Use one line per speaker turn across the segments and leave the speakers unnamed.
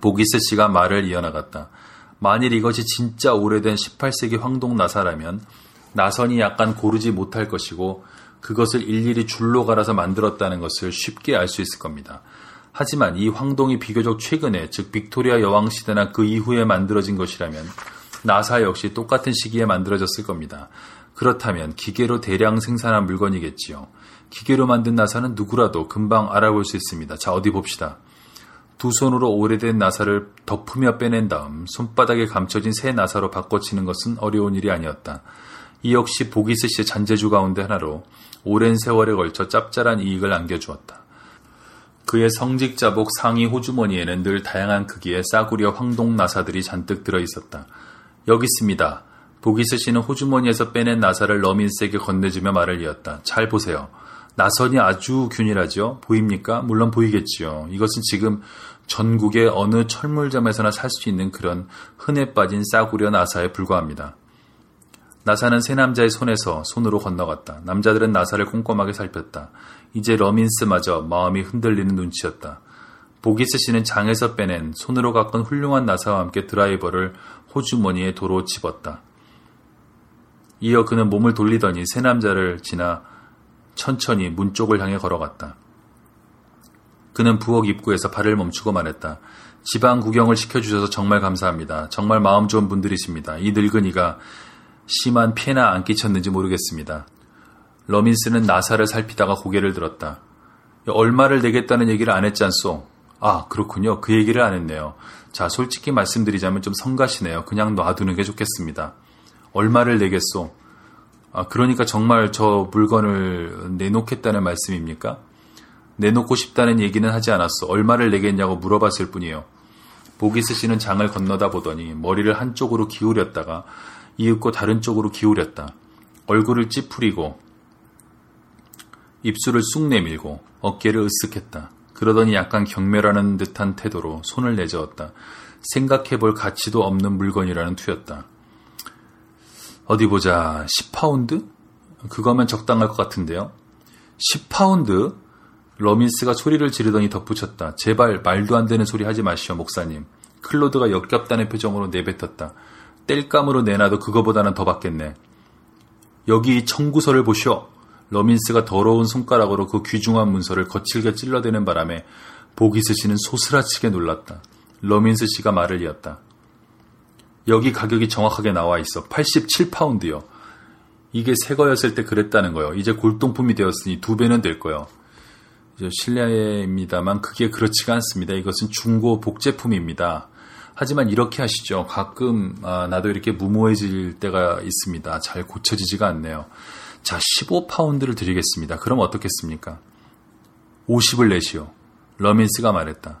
보기스 씨가 말을 이어나갔다. 만일 이것이 진짜 오래된 18세기 황동 나사라면 나선이 약간 고르지 못할 것이고 그것을 일일이 줄로 갈아서 만들었다는 것을 쉽게 알 수 있을 겁니다. 하지만 이 황동이 비교적 최근에 즉 빅토리아 여왕 시대나 그 이후에 만들어진 것이라면 나사 역시 똑같은 시기에 만들어졌을 겁니다. 그렇다면 기계로 대량 생산한 물건이겠지요. 기계로 만든 나사는 누구라도 금방 알아볼 수 있습니다. 자, 어디 봅시다. 두 손으로 오래된 나사를 덮으며 빼낸 다음 손바닥에 감춰진 새 나사로 바꿔치는 것은 어려운 일이 아니었다. 이 역시 보기스 씨의 잔재주 가운데 하나로 오랜 세월에 걸쳐 짭짤한 이익을 안겨주었다. 그의 성직자복 상의 호주머니에는 늘 다양한 크기의 싸구려 황동 나사들이 잔뜩 들어 있었다. 여기 있습니다. 보기스 씨는 호주머니에서 빼낸 나사를 러민스에게 건네주며 말을 이었다. 잘 보세요. 나선이 아주 균일하죠. 보입니까? 물론 보이겠지요. 이것은 지금 전국의 어느 철물점에서나 살 수 있는 그런 흔해 빠진 싸구려 나사에 불과합니다. 나사는 세 남자의 손에서 손으로 건너갔다. 남자들은 나사를 꼼꼼하게 살폈다. 이제 러민스마저 마음이 흔들리는 눈치였다. 보기스 씨는 장에서 빼낸 손으로 깎은 훌륭한 나사와 함께 드라이버를 호주머니에 도로 집었다. 이어 그는 몸을 돌리더니 세 남자를 지나 천천히 문 쪽을 향해 걸어갔다. 그는 부엌 입구에서 발을 멈추고 말했다. 지방 구경을 시켜주셔서 정말 감사합니다. 정말 마음 좋은 분들이십니다. 이 늙은이가 심한 피해나 안 끼쳤는지 모르겠습니다. 러민스는 나사를 살피다가 고개를 들었다. 얼마를 내겠다는 얘기를 안 했지 않소? 아, 그렇군요. 그 얘기를 안 했네요. 자, 솔직히 말씀드리자면 좀 성가시네요. 그냥 놔두는 게 좋겠습니다. 얼마를 내겠소? 아, 그러니까 정말 저 물건을 내놓겠다는 말씀입니까? 내놓고 싶다는 얘기는 하지 않았어. 얼마를 내겠냐고 물어봤을 뿐이에요. 보기스 씨는 장을 건너다 보더니 머리를 한쪽으로 기울였다가 이윽고 다른 쪽으로 기울였다. 얼굴을 찌푸리고 입술을 쑥 내밀고 어깨를 으쓱했다. 그러더니 약간 경멸하는 듯한 태도로 손을 내저었다. 생각해볼 가치도 없는 물건이라는 투였다. 어디 보자. 10파운드? 그거면 적당할 것 같은데요. 10파운드? 러민스가 소리를 지르더니 덧붙였다. 제발 말도 안 되는 소리 하지 마시오, 목사님. 클로드가 역겹다는 표정으로 내뱉었다. 땔감으로 내놔도 그거보다는 더 받겠네. 여기 청구서를 보시오. 러민스가 더러운 손가락으로 그 귀중한 문서를 거칠게 찔러대는 바람에 보기스 씨는 소스라치게 놀랐다. 러민스 씨가 말을 이었다. 여기 가격이 정확하게 나와 있어. 87파운드요. 이게 새 거였을 때 그랬다는 거요. 이제 골동품이 되었으니 두 배는 될 거요. 실례입니다만 그게 그렇지가 않습니다. 이것은 중고 복제품입니다. 하지만 이렇게 하시죠. 가끔 아, 나도 이렇게 무모해질 때가 있습니다. 잘 고쳐지지가 않네요. 자, 15파운드를 드리겠습니다. 그럼 어떻겠습니까? 50을 내시오. 러민스가 말했다.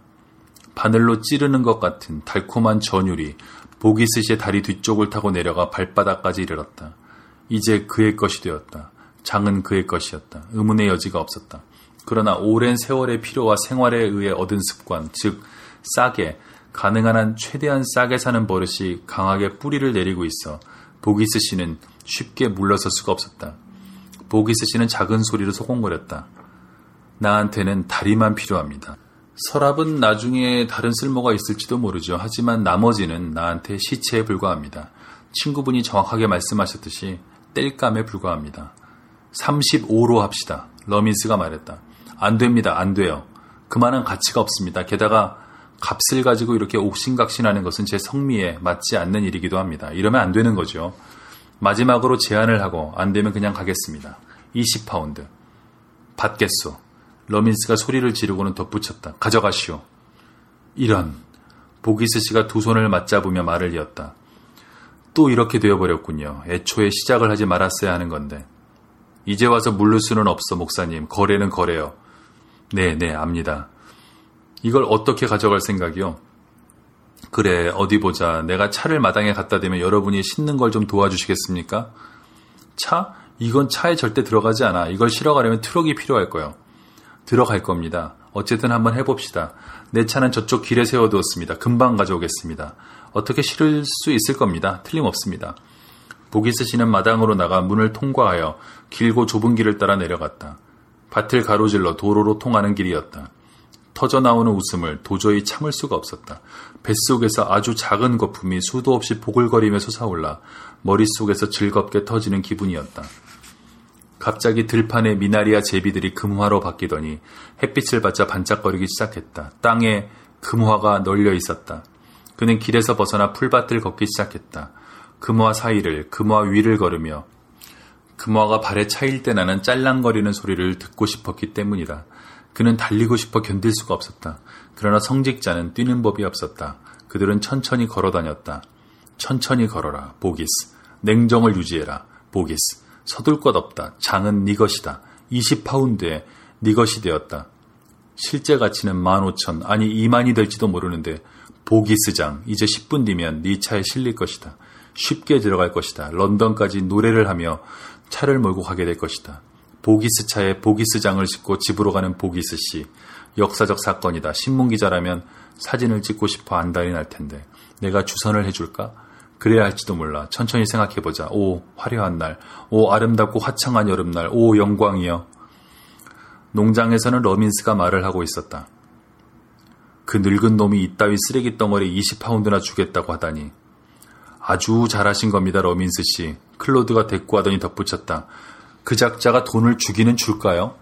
바늘로 찌르는 것 같은 달콤한 전율이 보기스시의 다리 뒤쪽을 타고 내려가 발바닥까지 이르렀다. 이제 그의 것이 되었다. 장은 그의 것이었다. 의문의 여지가 없었다. 그러나 오랜 세월의 필요와 생활에 의해 얻은 습관, 즉 싸게 가능한 한 최대한 싸게 사는 버릇이 강하게 뿌리를 내리고 있어 보기스 씨는 쉽게 물러설 수가 없었다. 보기스 씨는 작은 소리로 소곤거렸다. 나한테는 다리만 필요합니다. 서랍은 나중에 다른 쓸모가 있을지도 모르죠. 하지만 나머지는 나한테 시체에 불과합니다. 친구분이 정확하게 말씀하셨듯이 뗄감에 불과합니다. 35로 합시다. 러민스가 말했다. 안 됩니다. 안 돼요. 그만한 가치가 없습니다. 게다가 값을 가지고 이렇게 옥신각신하는 것은 제 성미에 맞지 않는 일이기도 합니다. 이러면 안 되는 거죠. 마지막으로 제안을 하고 안 되면 그냥 가겠습니다. 20파운드. 받겠소. 러민스가 소리를 지르고는 덧붙였다. 가져가시오. 이런. 보기스 씨가 두 손을 맞잡으며 말을 이었다. 또 이렇게 되어버렸군요. 애초에 시작을 하지 말았어야 하는 건데. 이제 와서 물를 수는 없어, 목사님. 거래는 거래요. 네, 네, 압니다. 이걸 어떻게 가져갈 생각이요? 그래, 어디 보자. 내가 차를 마당에 갖다 대면 여러분이 싣는 걸 좀 도와주시겠습니까? 차? 이건 차에 절대 들어가지 않아. 이걸 실어 가려면 트럭이 필요할 거요. 들어갈 겁니다. 어쨌든 한번 해봅시다. 내 차는 저쪽 길에 세워두었습니다. 금방 가져오겠습니다. 어떻게 실을 수 있을 겁니다. 틀림없습니다. 보기스 씨는 마당으로 나가 문을 통과하여 길고 좁은 길을 따라 내려갔다. 밭을 가로질러 도로로 통하는 길이었다. 터져 나오는 웃음을 도저히 참을 수가 없었다. 뱃속에서 아주 작은 거품이 수도 없이 보글거리며 솟아올라 머릿속에서 즐겁게 터지는 기분이었다. 갑자기 들판의 미나리아 제비들이 금화로 바뀌더니 햇빛을 받자 반짝거리기 시작했다. 땅에 금화가 널려 있었다. 그는 길에서 벗어나 풀밭을 걷기 시작했다. 금화 사이를, 금화 위를 걸으며 금화가 발에 차일 때 나는 짤랑거리는 소리를 듣고 싶었기 때문이다. 그는 달리고 싶어 견딜 수가 없었다. 그러나 성직자는 뛰는 법이 없었다. 그들은 천천히 걸어 다녔다. 천천히 걸어라, 보기스. 냉정을 유지해라, 보기스. 서둘 것 없다. 장은 네 것이다. 20파운드에 네 것이 되었다. 실제 가치는 15,000 아니 2만이 될지도 모르는데 보기스장 이제 10분 뒤면 네 차에 실릴 것이다. 쉽게 들어갈 것이다. 런던까지 노래를 하며 차를 몰고 가게 될 것이다. 보기스 차에 보기스장을 싣고 집으로 가는 보기스 씨. 역사적 사건이다. 신문 기자라면 사진을 찍고 싶어 안달이 날 텐데. 내가 주선을 해줄까? 그래야 할지도 몰라. 천천히 생각해보자. 오, 화려한 날. 오, 아름답고 화창한 여름날. 오, 영광이여. 농장에서는 러민스가 말을 하고 있었다. 그 늙은 놈이 이따위 쓰레기 덩어리 20파운드나 주겠다고 하다니. 아주 잘하신 겁니다, 러민스 씨. 클로드가 대꾸하더니 덧붙였다. 그 작자가 돈을 주기는 줄까요?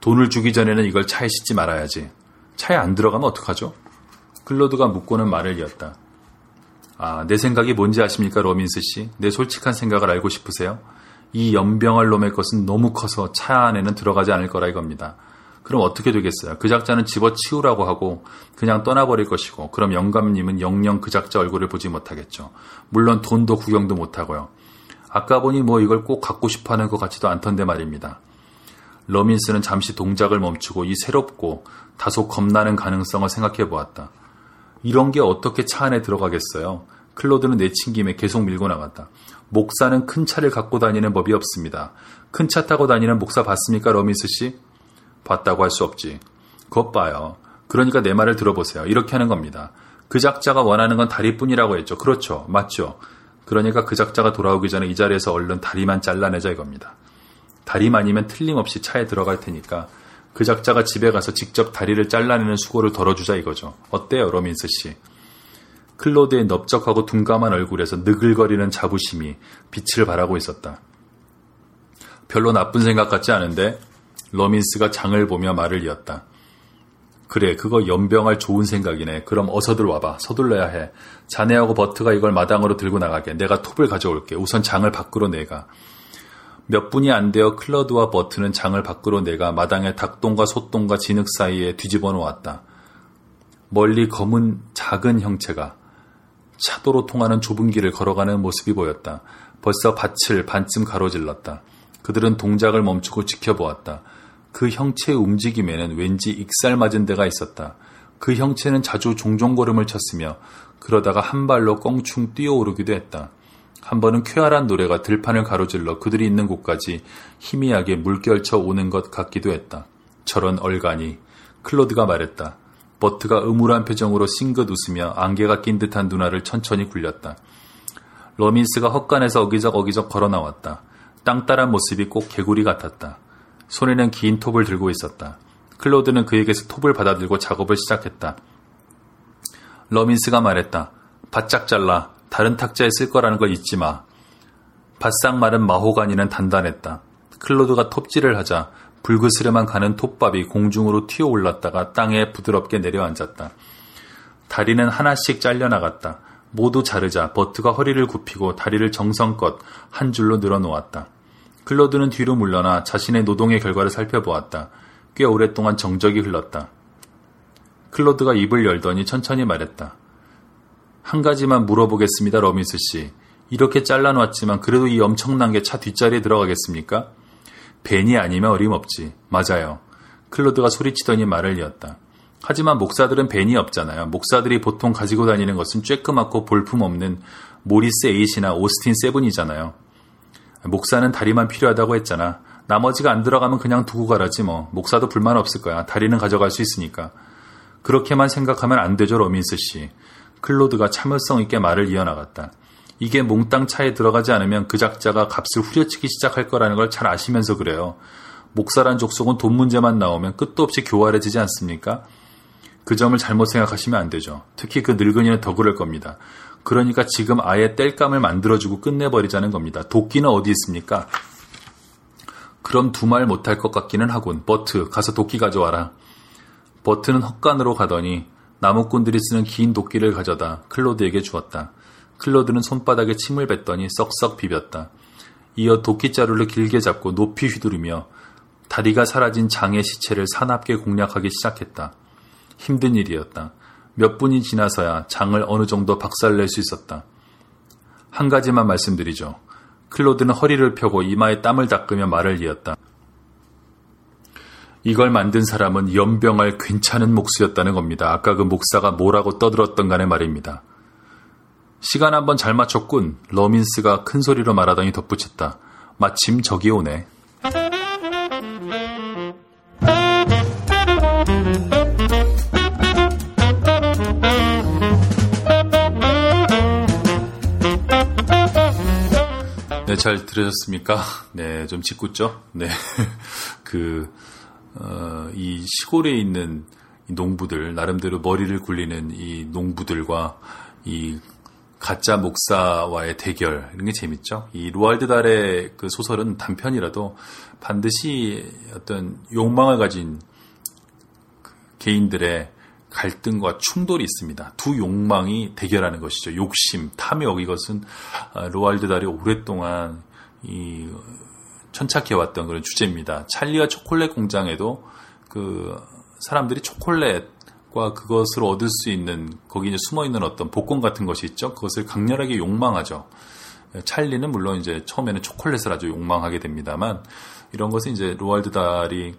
돈을 주기 전에는 이걸 차에 싣지 말아야지. 차에 안 들어가면 어떡하죠? 클로드가 묻고는 말을 이었다. 아, 내 생각이 뭔지 아십니까, 러민스 씨? 내 솔직한 생각을 알고 싶으세요? 이 염병할 놈의 것은 너무 커서 차 안에는 들어가지 않을 거라 이겁니다. 그럼 어떻게 되겠어요? 그 작자는 집어치우라고 하고 그냥 떠나버릴 것이고 그럼 영감님은 영영 그 작자 얼굴을 보지 못하겠죠. 물론 돈도 구경도 못하고요. 아까 보니 뭐 이걸 꼭 갖고 싶어 하는 것 같지도 않던데 말입니다. 러민스는 잠시 동작을 멈추고 이 새롭고 다소 겁나는 가능성을 생각해 보았다. 이런 게 어떻게 차 안에 들어가겠어요? 클로드는 내친 김에 계속 밀고 나갔다. 목사는 큰 차를 갖고 다니는 법이 없습니다. 큰 차 타고 다니는 목사 봤습니까, 러민스 씨? 봤다고 할 수 없지. 그것 봐요. 그러니까 내 말을 들어보세요. 이렇게 하는 겁니다. 그 작자가 원하는 건 다리뿐이라고 했죠. 그렇죠. 맞죠. 그러니까 그 작자가 돌아오기 전에 이 자리에서 얼른 다리만 잘라내자 이겁니다. 다리만이면 틀림없이 차에 들어갈 테니까 그 작자가 집에 가서 직접 다리를 잘라내는 수고를 덜어주자 이거죠. 어때요, 로민스 씨? 클로드의 넓적하고 둔감한 얼굴에서 느글거리는 자부심이 빛을 발하고 있었다. 별로 나쁜 생각 같지 않은데 러민스가 장을 보며 말을 이었다. 그래, 그거 연병할 좋은 생각이네. 그럼 어서들 와봐. 서둘러야 해. 자네하고 버트가 이걸 마당으로 들고 나가게. 내가 톱을 가져올게. 우선 장을 밖으로 내가. 몇 분이 안 되어 클러드와 버트는 장을 밖으로 내가 마당에 닭똥과 소똥과 진흙 사이에 뒤집어 놓았다. 멀리 검은 작은 형체가 차도로 통하는 좁은 길을 걸어가는 모습이 보였다. 벌써 밭을 반쯤 가로질렀다. 그들은 동작을 멈추고 지켜보았다. 그 형체의 움직임에는 왠지 익살 맞은 데가 있었다. 그 형체는 자주 종종 걸음을 쳤으며 그러다가 한 발로 껑충 뛰어오르기도 했다. 한 번은 쾌활한 노래가 들판을 가로질러 그들이 있는 곳까지 희미하게 물결쳐 오는 것 같기도 했다. 저런 얼간이 클로드가 말했다. 버트가 음울한 표정으로 싱긋 웃으며 안개가 낀 듯한 눈알을 천천히 굴렸다. 러민스가 헛간에서 어기적 어기적 걸어 나왔다. 땅딸한 모습이 꼭 개구리 같았다. 손에는 긴 톱을 들고 있었다. 클로드는 그에게서 톱을 받아들고 작업을 시작했다. 러민스가 말했다. 바짝 잘라. 다른 탁자에 쓸 거라는 걸 잊지 마. 바싹 마른 마호가니는 단단했다. 클로드가 톱질을 하자 불그스름한 가는 톱밥이 공중으로 튀어 올랐다가 땅에 부드럽게 내려앉았다. 다리는 하나씩 잘려나갔다. 모두 자르자 버트가 허리를 굽히고 다리를 정성껏 한 줄로 늘어놓았다. 클로드는 뒤로 물러나 자신의 노동의 결과를 살펴보았다. 꽤 오랫동안 정적이 흘렀다. 클로드가 입을 열더니 천천히 말했다. 한 가지만 물어보겠습니다, 러민스 씨. 이렇게 잘라놨지만 그래도 이 엄청난 게 차 뒷자리에 들어가겠습니까? 밴이 아니면 어림없지. 맞아요. 클로드가 소리치더니 말을 이었다. 하지만 목사들은 밴이 없잖아요. 목사들이 보통 가지고 다니는 것은 쬐끄맣고 볼품없는 Morris Eight이나 Austin Seven이잖아요. 목사는 다리만 필요하다고 했잖아. 나머지가 안 들어가면 그냥 두고 가라지 뭐. 목사도 불만 없을 거야. 다리는 가져갈 수 있으니까. 그렇게만 생각하면 안 되죠, 러민스 씨. 클로드가 참을성 있게 말을 이어나갔다. 이게 몽땅 차에 들어가지 않으면 그 작자가 값을 후려치기 시작할 거라는 걸 잘 아시면서 그래요. 목사란 족속은 돈 문제만 나오면 끝도 없이 교활해지지 않습니까? 그 점을 잘못 생각하시면 안 되죠. 특히 그 늙은이는 더 그럴 겁니다. 그러니까 지금 아예 땔감을 만들어주고 끝내버리자는 겁니다. 도끼는 어디 있습니까? 그럼 두 말 못할 것 같기는 하군. 버트, 가서 도끼 가져와라. 버트는 헛간으로 가더니 나무꾼들이 쓰는 긴 도끼를 가져다 클로드에게 주었다. 클로드는 손바닥에 침을 뱉더니 썩썩 비볐다. 이어 도끼자루를 길게 잡고 높이 휘두르며 다리가 사라진 장의 시체를 사납게 공략하기 시작했다. 힘든 일이었다. 몇 분이 지나서야 장을 어느 정도 박살낼 수 있었다. 한 가지만 말씀드리죠. 클로드는 허리를 펴고 이마에 땀을 닦으며 말을 이었다. 이걸 만든 사람은 연병할 괜찮은 목수였다는 겁니다. 아까 그 목사가 뭐라고 떠들었던 간에 말입니다. 시간 한번 잘 맞췄군. 러민스가 큰 소리로 말하더니 덧붙였다. 마침 저기 오네. 네, 잘 들으셨습니까? 네, 좀 짓궂죠? 네. 그, 어, 이 시골에 있는 이 농부들, 나름대로 머리를 굴리는 이 농부들과 이 가짜 목사와의 대결, 이런 게 재밌죠? 이 로알드 달의 그 소설은 단편이라도 반드시 어떤 욕망을 가진 그 개인들의 갈등과 충돌이 있습니다. 두 욕망이 대결하는 것이죠. 욕심, 탐욕 이것은 아, 로알드 달이 오랫동안 이 천착해왔던 그런 주제입니다. 찰리와 초콜릿 공장에도 그 사람들이 초콜릿과 그것을 얻을 수 있는 거기 이제 숨어 있는 어떤 복권 같은 것이 있죠. 그것을 강렬하게 욕망하죠. 찰리는 물론 이제 처음에는 초콜릿을 아주 욕망하게 됩니다만 이런 것은 이제 로알드 달이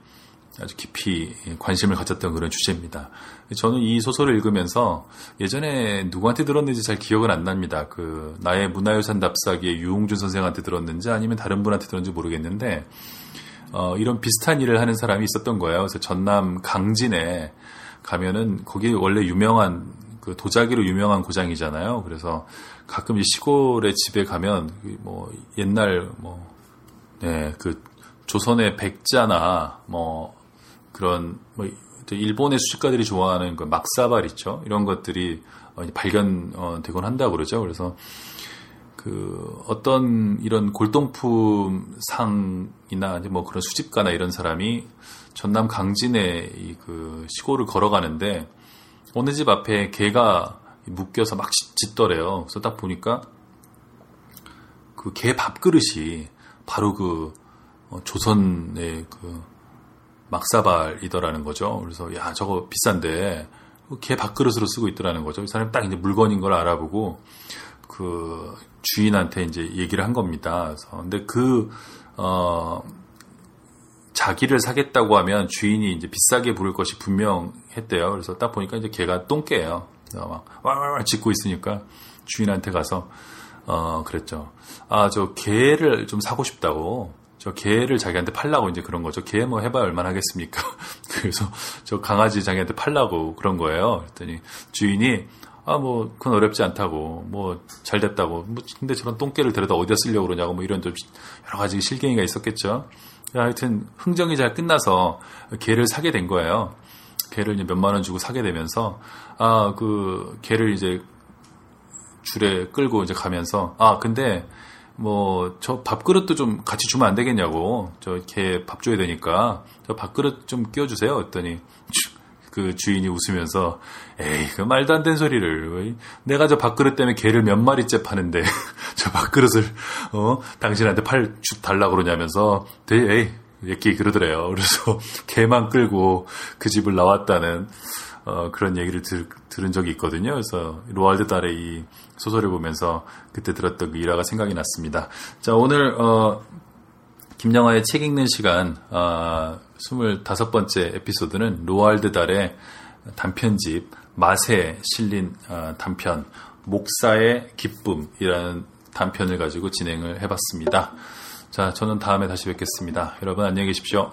아주 깊이 관심을 가졌던 그런 주제입니다. 저는 이 소설을 읽으면서 예전에 누구한테 들었는지 잘 기억은 안 납니다. 그 나의 문화유산 답사기의 유홍준 선생한테 들었는지 아니면 다른 분한테 들었는지 모르겠는데 어, 이런 비슷한 일을 하는 사람이 있었던 거예요. 그래서 전남 강진에 가면은 거기 원래 유명한 그 도자기로 유명한 고장이잖아요. 그래서 가끔 이 시골의 집에 가면 뭐 옛날 뭐 네, 그 조선의 백자나 뭐 그런 뭐 일본의 수집가들이 좋아하는 그 막사발 있죠. 이런 것들이 어, 발견되곤 한다고 그러죠. 그래서 그 어떤 이런 골동품 상이나 뭐 그런 수집가나 이런 사람이 전남 강진의 그 시골을 걸어가는데 어느 집 앞에 개가 묶여서 막 짖더래요. 그래서 딱 보니까 그 개 밥그릇이 바로 그 어, 조선의 그 막사발이더라는 거죠. 그래서 야 저거 비싼데 개 밥그릇으로 쓰고 있더라는 거죠. 이 사람이 딱 이제 물건인 걸 알아보고 그 주인한테 이제 얘기를 한 겁니다. 그래서 근데 그 어, 자기를 사겠다고 하면 주인이 이제 비싸게 부를 것이 분명했대요. 그래서 딱 보니까 이제 개가 똥개예요. 막 와와와 짖고 있으니까 주인한테 가서 어 그랬죠. 아 저 개를 좀 사고 싶다고 저 개를 자기한테 팔라고 이제 그런 거죠. 개 뭐 해봐야 얼마나 하겠습니까? 그래서 저 강아지 자기한테 팔라고 그런 거예요. 그랬더니 주인이 아, 뭐, 그건 어렵지 않다고, 뭐, 잘 됐다고, 뭐, 근데 저런 똥개를 데려다 어디다 쓰려고 그러냐고, 뭐, 이런 좀 여러 가지 실갱이가 있었겠죠. 하여튼, 흥정이 잘 끝나서 개를 사게 된 거예요. 개를 몇만 원 주고 사게 되면서, 아, 그, 개를 이제 줄에 끌고 이제 가면서, 아, 근데, 뭐, 저 밥그릇도 좀 같이 주면 안 되겠냐고. 저개밥 줘야 되니까. 저 밥그릇 좀 끼워주세요. 했더니, 그 주인이 웃으면서, 에이, 그 말도 안 되는 소리를. 내가 저 밥그릇 때문에 개를 몇 마리째 파는데, 저 밥그릇을, 어, 당신한테 팔, 주, 달라고 그러냐면서, 에이, 얘기 그러더래요. 그래서 개만 끌고 그 집을 나왔다는, 어, 그런 얘기를 들, 들은 적이 있거든요. 그래서 로알드 달의 이 소설을 보면서 그때 들었던 그 일화가 생각이 났습니다. 자, 오늘, 어, 김영하의 책 읽는 시간, 어, 25번째 에피소드는 로알드 달의 단편집, 맛에 실린 어, 단편, 목사의 기쁨이라는 단편을 가지고 진행을 해봤습니다. 자, 저는 다음에 다시 뵙겠습니다. 여러분 안녕히 계십시오.